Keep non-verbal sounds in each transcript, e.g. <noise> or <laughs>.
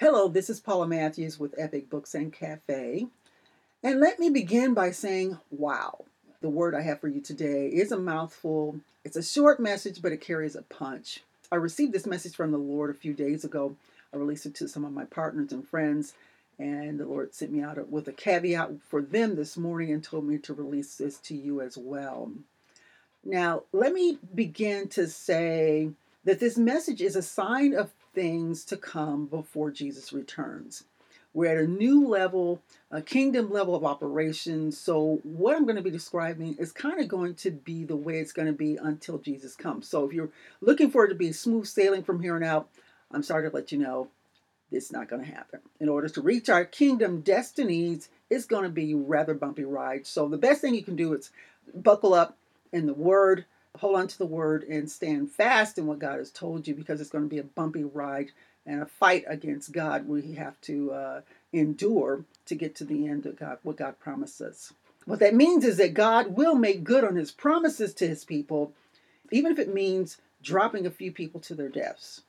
Hello, this is Paula Matthews with Epic Books and Cafe. And let me begin by saying, wow. The word I have for you today is a mouthful. It's a short message, but it carries a punch. I received this message from the Lord a few days ago. I released it to some of my partners and friends, and the Lord sent me out with a caveat for them this morning and told me to release this to you as well. Now, let me begin to say that this message is a sign of things to come before Jesus returns. We're at a new level, a kingdom level of operation. So, what I'm going to be describing is kind of going to be the way it's going to be until Jesus comes. So, if you're looking for it to be smooth sailing from here on out, I'm sorry to let you know it's not going to happen. In order to reach our kingdom destinies, it's going to be rather bumpy ride. So, the best thing you can do is buckle up in the Word, hold on to the word and stand fast in what God has told you because it's going to be a bumpy ride and a fight against God where you have to uh, endure to get to the end of God, what God promises. What that means is that God will make good on his promises to his people, even if it means dropping a few people to their deaths.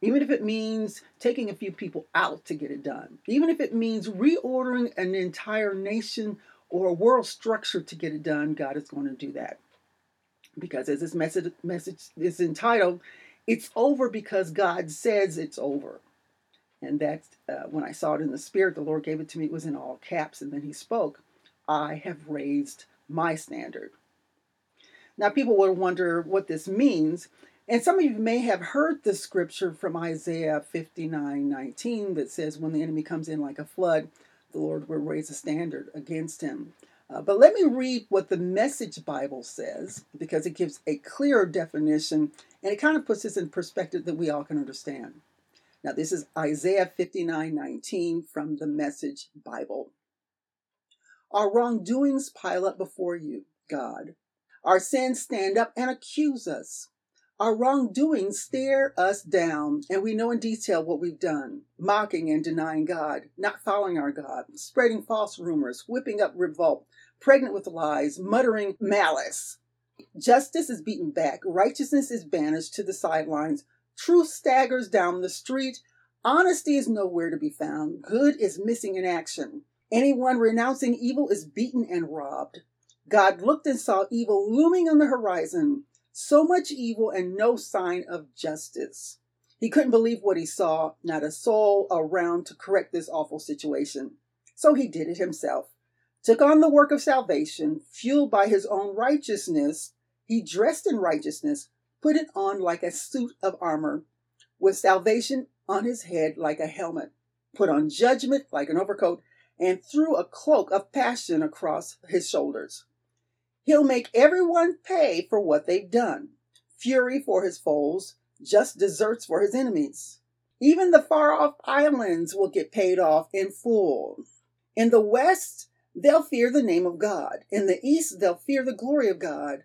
Even if it means taking a few people out to get it done. Even if it means reordering an entire nation or a world structure to get it done, God is going to do that because as this message message is entitled, it's over because God says it's over. And that's uh, when I saw it in the spirit, the Lord gave it to me. It was in all caps, and then He spoke, "I have raised my standard." Now, people would wonder what this means, and some of you may have heard the scripture from Isaiah 59 19 that says, When the enemy comes in like a flood, the Lord will raise a standard against him. Uh, but let me read what the Message Bible says because it gives a clearer definition and it kind of puts this in perspective that we all can understand. Now, this is Isaiah 59 19 from the Message Bible. Our wrongdoings pile up before you, God. Our sins stand up and accuse us. Our wrongdoings stare us down, and we know in detail what we've done mocking and denying God, not following our God, spreading false rumors, whipping up revolt, pregnant with lies, muttering malice. Justice is beaten back, righteousness is banished to the sidelines, truth staggers down the street, honesty is nowhere to be found, good is missing in action. Anyone renouncing evil is beaten and robbed. God looked and saw evil looming on the horizon. So much evil and no sign of justice. He couldn't believe what he saw, not a soul around to correct this awful situation. So he did it himself. Took on the work of salvation, fueled by his own righteousness. He dressed in righteousness, put it on like a suit of armor, with salvation on his head like a helmet, put on judgment like an overcoat, and threw a cloak of passion across his shoulders. He'll make everyone pay for what they've done fury for his foes, just deserts for his enemies. Even the far off islands will get paid off in full. In the west, they'll fear the name of God. In the east, they'll fear the glory of God.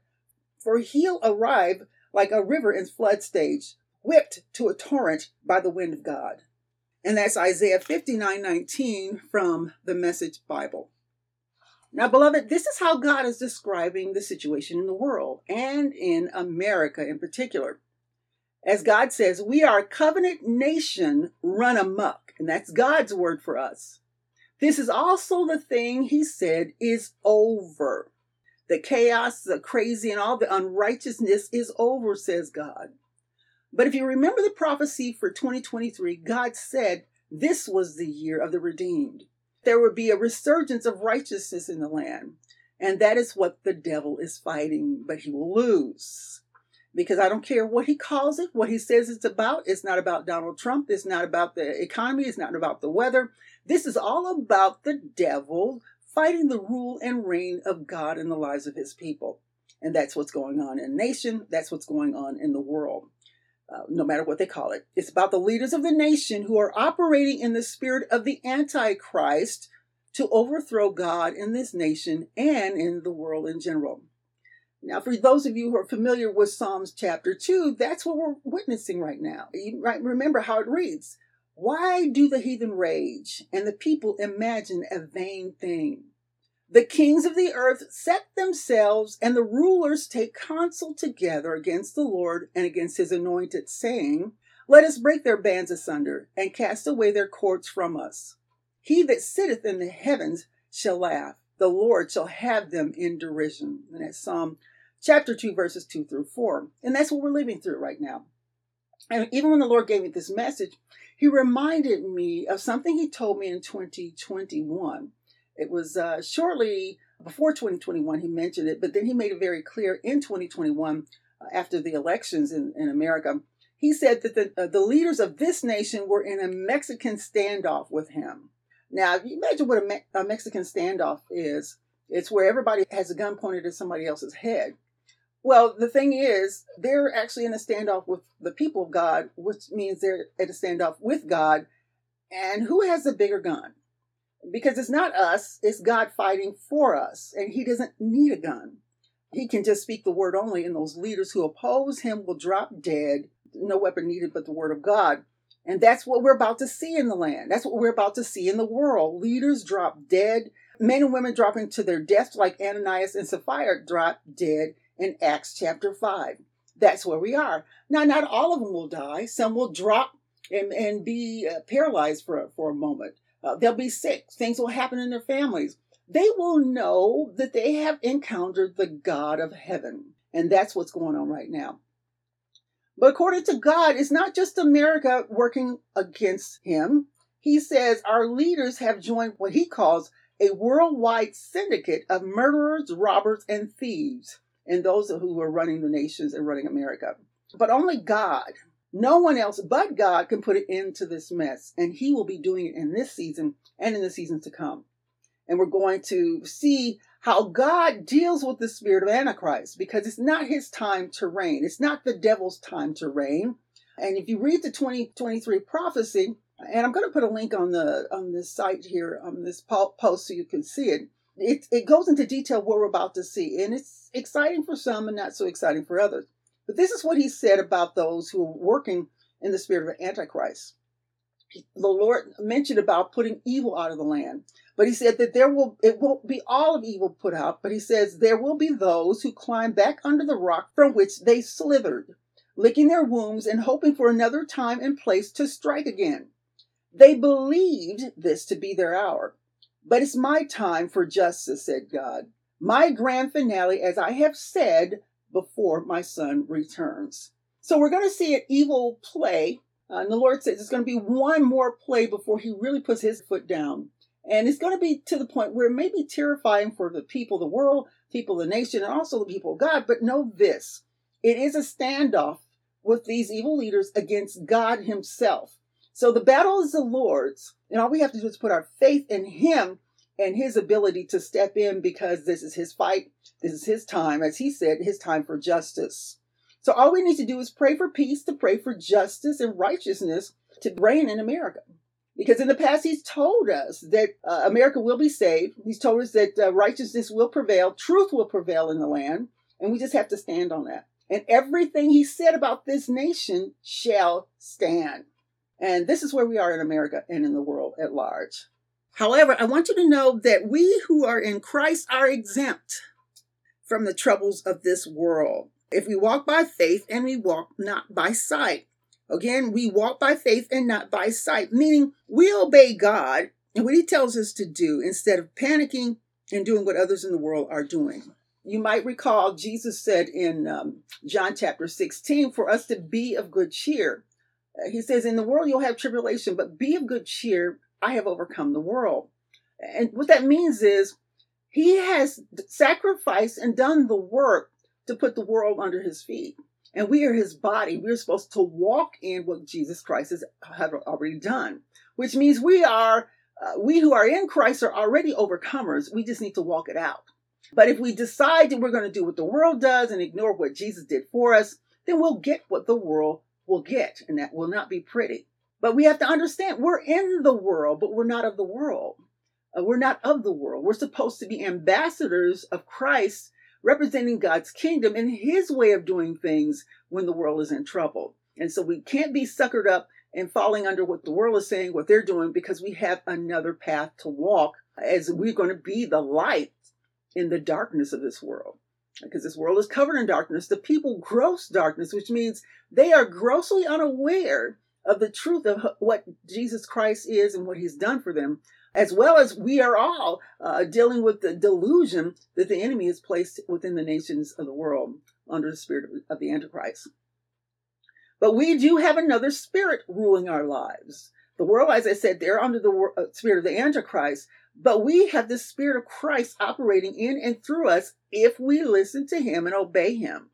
For he'll arrive like a river in flood stage, whipped to a torrent by the wind of God. And that's Isaiah 59 19 from the Message Bible. Now, beloved, this is how God is describing the situation in the world and in America in particular. As God says, we are a covenant nation run amok, and that's God's word for us. This is also the thing he said is over. The chaos, the crazy, and all the unrighteousness is over, says God. But if you remember the prophecy for 2023, God said this was the year of the redeemed there would be a resurgence of righteousness in the land. And that is what the devil is fighting, but he will lose. Because I don't care what he calls it, what he says it's about. It's not about Donald Trump. It's not about the economy. It's not about the weather. This is all about the devil fighting the rule and reign of God in the lives of his people. And that's what's going on in nation. That's what's going on in the world. Uh, no matter what they call it. It's about the leaders of the nation who are operating in the spirit of the Antichrist to overthrow God in this nation and in the world in general. Now, for those of you who are familiar with Psalms chapter 2, that's what we're witnessing right now. You right, remember how it reads Why do the heathen rage and the people imagine a vain thing? The kings of the earth set themselves, and the rulers take counsel together against the Lord and against his anointed, saying, Let us break their bands asunder and cast away their cords from us. He that sitteth in the heavens shall laugh. The Lord shall have them in derision. And that's Psalm chapter 2, verses 2 through 4. And that's what we're living through right now. And even when the Lord gave me this message, He reminded me of something He told me in 2021. It was uh, shortly before 2021, He mentioned it, but then He made it very clear in 2021, uh, after the elections in, in America. He said that the, uh, the leaders of this nation were in a Mexican standoff with Him. Now, if you imagine what a, Me- a Mexican standoff is, it's where everybody has a gun pointed at somebody else's head. Well, the thing is, they're actually in a standoff with the people of God, which means they're at a standoff with God. And who has the bigger gun? Because it's not us, it's God fighting for us. And He doesn't need a gun. He can just speak the word only, and those leaders who oppose Him will drop dead. No weapon needed but the word of God. And that's what we're about to see in the land. That's what we're about to see in the world. Leaders drop dead, men and women dropping to their deaths, like Ananias and Sapphira dropped dead in Acts chapter 5. That's where we are. Now, not all of them will die. Some will drop and, and be uh, paralyzed for, for a moment. Uh, they'll be sick. Things will happen in their families. They will know that they have encountered the God of heaven. And that's what's going on right now. But according to God, it's not just America working against him. He says our leaders have joined what he calls a worldwide syndicate of murderers, robbers, and thieves and those who are running the nations and running America. But only God, no one else but God can put an end to this mess. And He will be doing it in this season and in the seasons to come. And we're going to see how God deals with the spirit of Antichrist because it's not his time to reign. It's not the devil's time to reign. And if you read the 2023 prophecy, and I'm going to put a link on the on this site here on this post so you can see it it, it goes into detail what we're about to see, and it's exciting for some and not so exciting for others. But this is what he said about those who are working in the spirit of Antichrist. The Lord mentioned about putting evil out of the land, but he said that there will it won't be all of evil put out, but he says there will be those who climb back under the rock from which they slithered, licking their wounds and hoping for another time and place to strike again. They believed this to be their hour. But it's my time for justice, said God. My grand finale, as I have said before my son returns. So we're going to see an evil play. Uh, and the Lord says it's going to be one more play before he really puts his foot down. And it's going to be to the point where it may be terrifying for the people, the world, people, the nation, and also the people of God. But know this it is a standoff with these evil leaders against God Himself. So the battle is the Lord's, and all we have to do is put our faith in Him and His ability to step in because this is His fight. This is His time, as He said, His time for justice. So all we need to do is pray for peace, to pray for justice and righteousness to reign in America. Because in the past, He's told us that uh, America will be saved. He's told us that uh, righteousness will prevail, truth will prevail in the land, and we just have to stand on that. And everything He said about this nation shall stand. And this is where we are in America and in the world at large. However, I want you to know that we who are in Christ are exempt from the troubles of this world. If we walk by faith and we walk not by sight. Again, we walk by faith and not by sight, meaning we obey God and what He tells us to do instead of panicking and doing what others in the world are doing. You might recall Jesus said in um, John chapter 16 for us to be of good cheer. Uh, he says, In the world you'll have tribulation, but be of good cheer. I have overcome the world. And what that means is he has sacrificed and done the work to put the world under his feet. And we are his body. We're supposed to walk in what Jesus Christ has already done, which means we are, uh, we who are in Christ are already overcomers. We just need to walk it out. But if we decide that we're going to do what the world does and ignore what Jesus did for us, then we'll get what the world will get, and that will not be pretty. But we have to understand we're in the world, but we're not of the world. Uh, we're not of the world. We're supposed to be ambassadors of Christ, representing God's kingdom and his way of doing things when the world is in trouble. And so we can't be suckered up and falling under what the world is saying, what they're doing, because we have another path to walk as we're going to be the light in the darkness of this world. because this world is covered in darkness, the people gross darkness, which means they are grossly unaware of the truth of what Jesus Christ is and what he's done for them, as well as we are all uh, dealing with the delusion that the enemy has placed within the nations of the world under the spirit of the Antichrist. But we do have another spirit ruling our lives. The world, as I said, they're under the uh, spirit of the Antichrist, but we have the Spirit of Christ operating in and through us if we listen to Him and obey Him.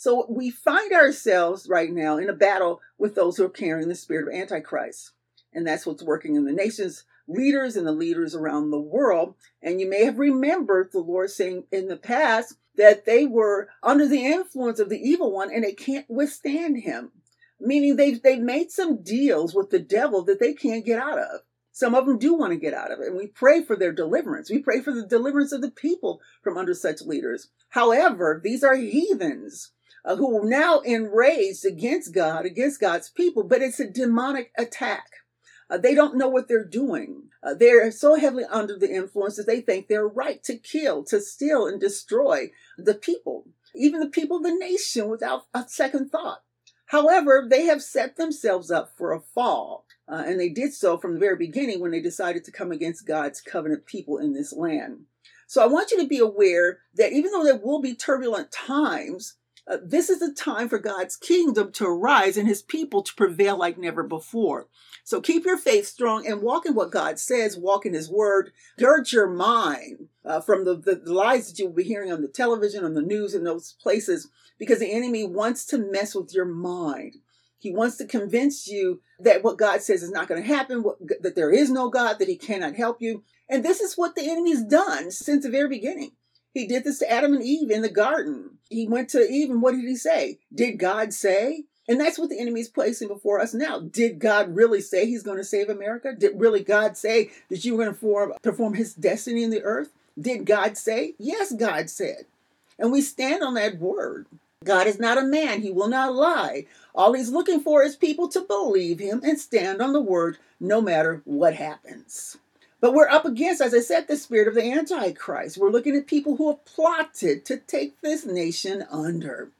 So we find ourselves right now in a battle with those who are carrying the spirit of Antichrist. And that's what's working in the nation's leaders and the leaders around the world. And you may have remembered the Lord saying in the past that they were under the influence of the evil one and they can't withstand him. Meaning they've, they've made some deals with the devil that they can't get out of. Some of them do want to get out of it, and we pray for their deliverance. We pray for the deliverance of the people from under such leaders. However, these are heathens uh, who are now enraged against God, against God's people, but it's a demonic attack. Uh, they don't know what they're doing. Uh, they're so heavily under the influence that they think they're right to kill, to steal, and destroy the people, even the people of the nation without a second thought. However, they have set themselves up for a fall. Uh, and they did so from the very beginning when they decided to come against God's covenant people in this land. So I want you to be aware that even though there will be turbulent times, uh, this is the time for God's kingdom to arise and his people to prevail like never before. So keep your faith strong and walk in what God says, walk in his word. Gird your mind uh, from the, the, the lies that you'll be hearing on the television, on the news, in those places, because the enemy wants to mess with your mind. He wants to convince you that what God says is not going to happen, what, that there is no God, that he cannot help you. And this is what the enemy's done since the very beginning. He did this to Adam and Eve in the garden. He went to Eve, and what did he say? Did God say? And that's what the enemy is placing before us now. Did God really say he's going to save America? Did really God say that you were going to perform, perform his destiny in the earth? Did God say? Yes, God said. And we stand on that word. God is not a man, he will not lie. All he's looking for is people to believe him and stand on the word no matter what happens. But we're up against, as I said, the spirit of the Antichrist. We're looking at people who have plotted to take this nation under.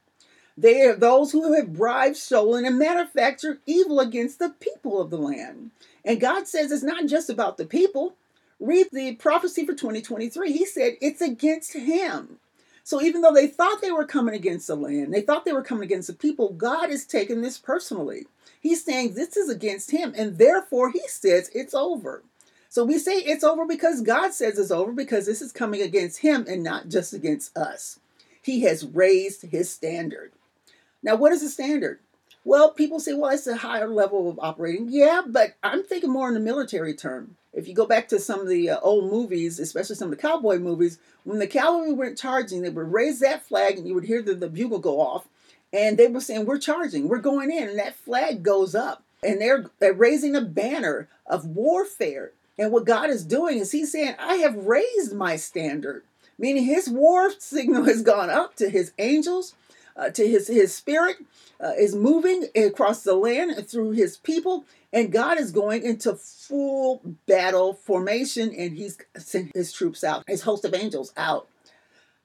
They are those who have bribed, stolen, and manufactured evil against the people of the land. And God says it's not just about the people. Read the prophecy for 2023. He said it's against him. So even though they thought they were coming against the land, they thought they were coming against the people, God is taking this personally. He's saying this is against him, and therefore he says it's over. So we say it's over because God says it's over because this is coming against him and not just against us. He has raised his standard. Now, what is the standard? Well, people say, well, it's a higher level of operating. Yeah, but I'm thinking more in the military term. If you go back to some of the uh, old movies, especially some of the cowboy movies, when the cavalry went charging, they would raise that flag and you would hear the, the bugle go off. And they were saying, We're charging, we're going in. And that flag goes up. And they're, they're raising a banner of warfare. And what God is doing is He's saying, I have raised my standard, meaning His war signal has gone up to His angels, uh, to His, his spirit uh, is moving across the land and through His people. And God is going into full battle formation and he's sent his troops out, his host of angels out.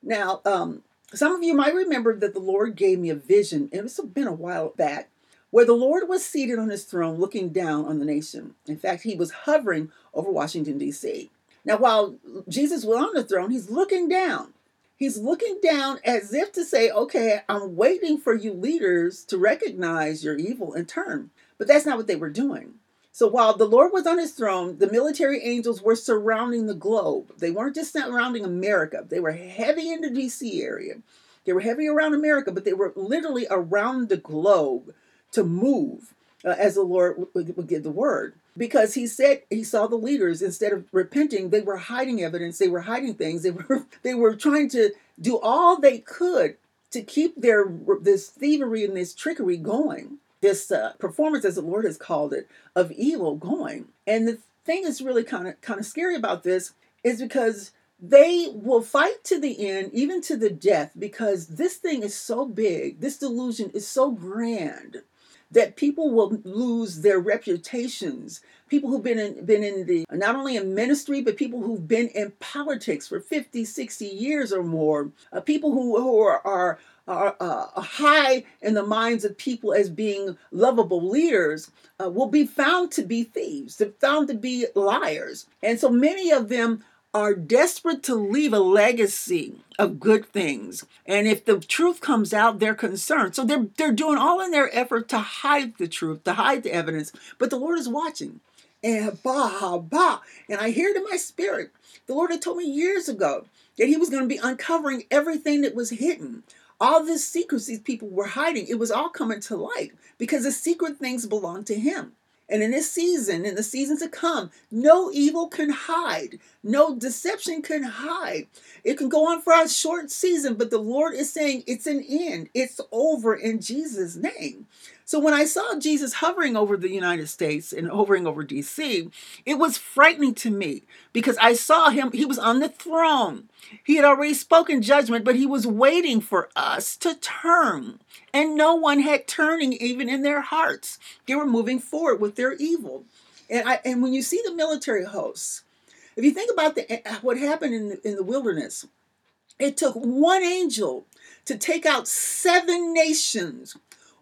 Now, um, some of you might remember that the Lord gave me a vision, it's been a while back, where the Lord was seated on his throne looking down on the nation. In fact, he was hovering over Washington, D.C. Now, while Jesus was on the throne, he's looking down. He's looking down as if to say, okay, I'm waiting for you leaders to recognize your evil and turn. But that's not what they were doing. So while the Lord was on his throne, the military angels were surrounding the globe. They weren't just surrounding America, they were heavy in the DC area. They were heavy around America, but they were literally around the globe to move uh, as the Lord would, would give the word. Because he said he saw the leaders instead of repenting, they were hiding evidence, they were hiding things, they <laughs> were they were trying to do all they could to keep their this thievery and this trickery going this uh, performance, as the Lord has called it, of evil going. And the thing is really kind of kind of scary about this is because they will fight to the end, even to the death, because this thing is so big, this delusion is so grand that people will lose their reputations. people who've been in, been in the not only in ministry but people who've been in politics for 50 60 years or more uh, people who, who are, are are uh, high in the minds of people as being lovable leaders uh, will be found to be thieves, they're found to be liars. And so many of them are desperate to leave a legacy of good things. And if the truth comes out, they're concerned. So they're they're doing all in their effort to hide the truth, to hide the evidence. But the Lord is watching. And bah bah. And I hear it in my spirit. The Lord had told me years ago that He was going to be uncovering everything that was hidden. All the secrets these people were hiding, it was all coming to light because the secret things belong to Him. And in this season, in the seasons to come, no evil can hide, no deception can hide. It can go on for a short season, but the Lord is saying it's an end, it's over in Jesus' name. So when I saw Jesus hovering over the United States and hovering over DC, it was frightening to me because I saw him, he was on the throne. He had already spoken judgment, but he was waiting for us to turn. And no one had turning even in their hearts. They were moving forward with their evil. And I and when you see the military hosts, if you think about the eh, eh, what happened in the, in the wilderness, it took one angel to take out seven nations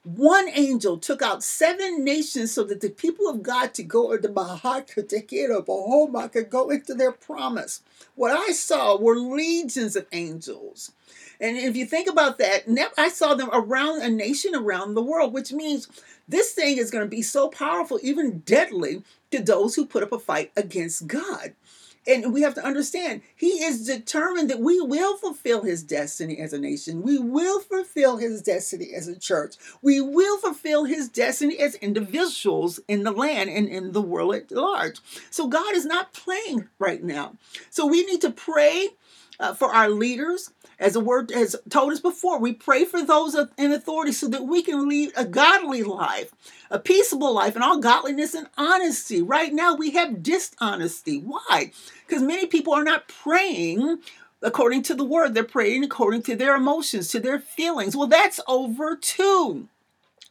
one angel took out seven nations so that the people of God to go could take it of Bahoma could go into their promise. What I saw were legions of angels. And if you think about that, I saw them around a nation around the world, which means this thing is going to be so powerful, even deadly, to those who put up a fight against God. And we have to understand, he is determined that we will fulfill his destiny as a nation. We will fulfill his destiny as a church. We will fulfill his destiny as individuals in the land and in the world at large. So God is not playing right now. So we need to pray uh, for our leaders. As the word has told us before, we pray for those in authority so that we can lead a godly life, a peaceable life, and all godliness and honesty. Right now, we have dishonesty. Why? Because many people are not praying according to the word, they're praying according to their emotions, to their feelings. Well, that's over too.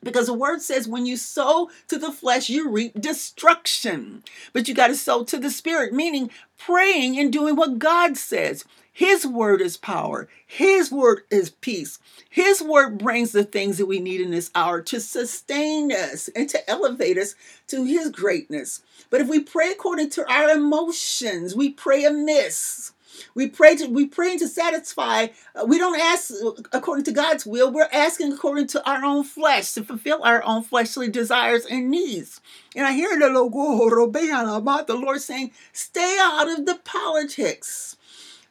Because the word says when you sow to the flesh, you reap destruction. But you got to sow to the spirit, meaning praying and doing what God says. His word is power. His word is peace. His word brings the things that we need in this hour to sustain us and to elevate us to His greatness. But if we pray according to our emotions, we pray amiss. We pray to we pray to satisfy. Uh, we don't ask according to God's will. We're asking according to our own flesh to fulfill our own fleshly desires and needs. And I hear the Lord saying, "Stay out of the politics."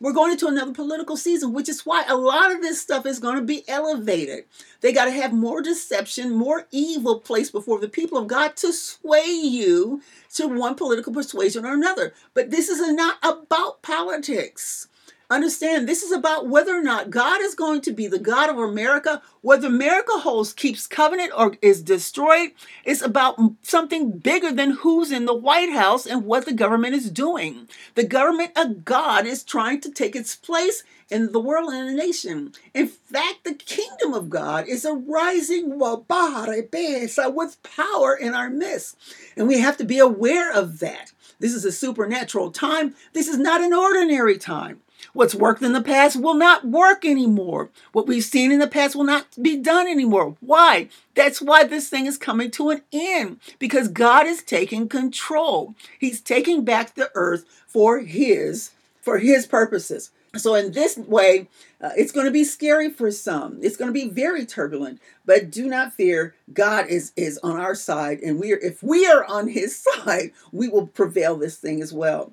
We're going into another political season, which is why a lot of this stuff is going to be elevated. They got to have more deception, more evil placed before the people of God to sway you to one political persuasion or another. But this is not about politics. Understand, this is about whether or not God is going to be the God of America, whether America holds keeps covenant or is destroyed. It's about something bigger than who's in the White House and what the government is doing. The government of God is trying to take its place in the world and the nation. In fact, the kingdom of God is arising with power in our midst. And we have to be aware of that. This is a supernatural time. This is not an ordinary time. What's worked in the past will not work anymore. What we've seen in the past will not be done anymore. Why? That's why this thing is coming to an end because God is taking control. He's taking back the earth for his for his purposes. So in this way, uh, it's going to be scary for some. It's going to be very turbulent, but do not fear. God is is on our side and we are if we are on his <laughs> side, we will prevail this thing as well.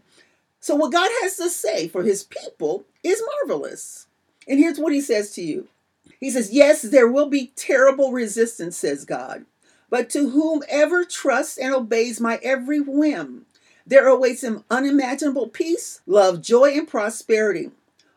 So, what God has to say for his people is marvelous. And here's what he says to you He says, Yes, there will be terrible resistance, says God, but to whomever trusts and obeys my every whim, there awaits him unimaginable peace, love, joy, and prosperity.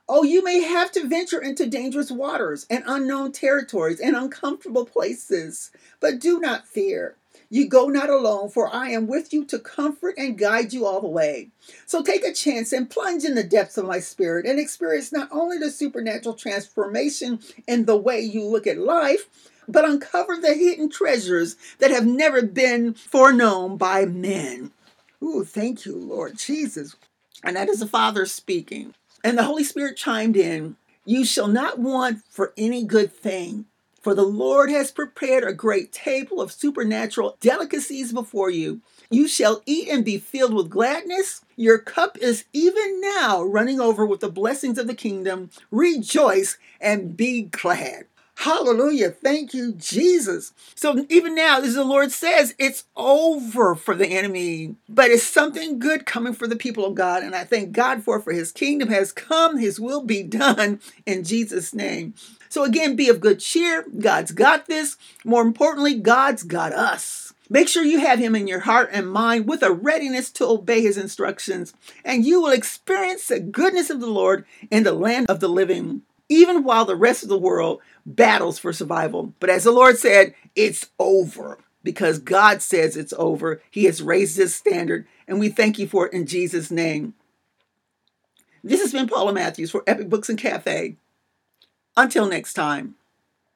Oh, you may have to venture into dangerous waters and unknown territories and uncomfortable places, but do not fear. You go not alone, for I am with you to comfort and guide you all the way. So take a chance and plunge in the depths of my spirit and experience not only the supernatural transformation in the way you look at life, but uncover the hidden treasures that have never been foreknown by men. Ooh, thank you, Lord Jesus. And that is the Father speaking. And the Holy Spirit chimed in You shall not want for any good thing, for the Lord has prepared a great table of supernatural delicacies before you. You shall eat and be filled with gladness. Your cup is even now running over with the blessings of the kingdom. Rejoice and be glad. Hallelujah. Thank you, Jesus. So even now, as the Lord says, it's over for the enemy, but it's something good coming for the people of God. And I thank God for, for his kingdom has come, his will be done in Jesus' name. So again, be of good cheer. God's got this. More importantly, God's got us. Make sure you have him in your heart and mind with a readiness to obey his instructions, and you will experience the goodness of the Lord in the land of the living, even while the rest of the world battles for survival. But as the Lord said, it's over because God says it's over. He has raised his standard, and we thank you for it in Jesus' name. This has been Paula Matthews for Epic Books and Cafe. Until next time.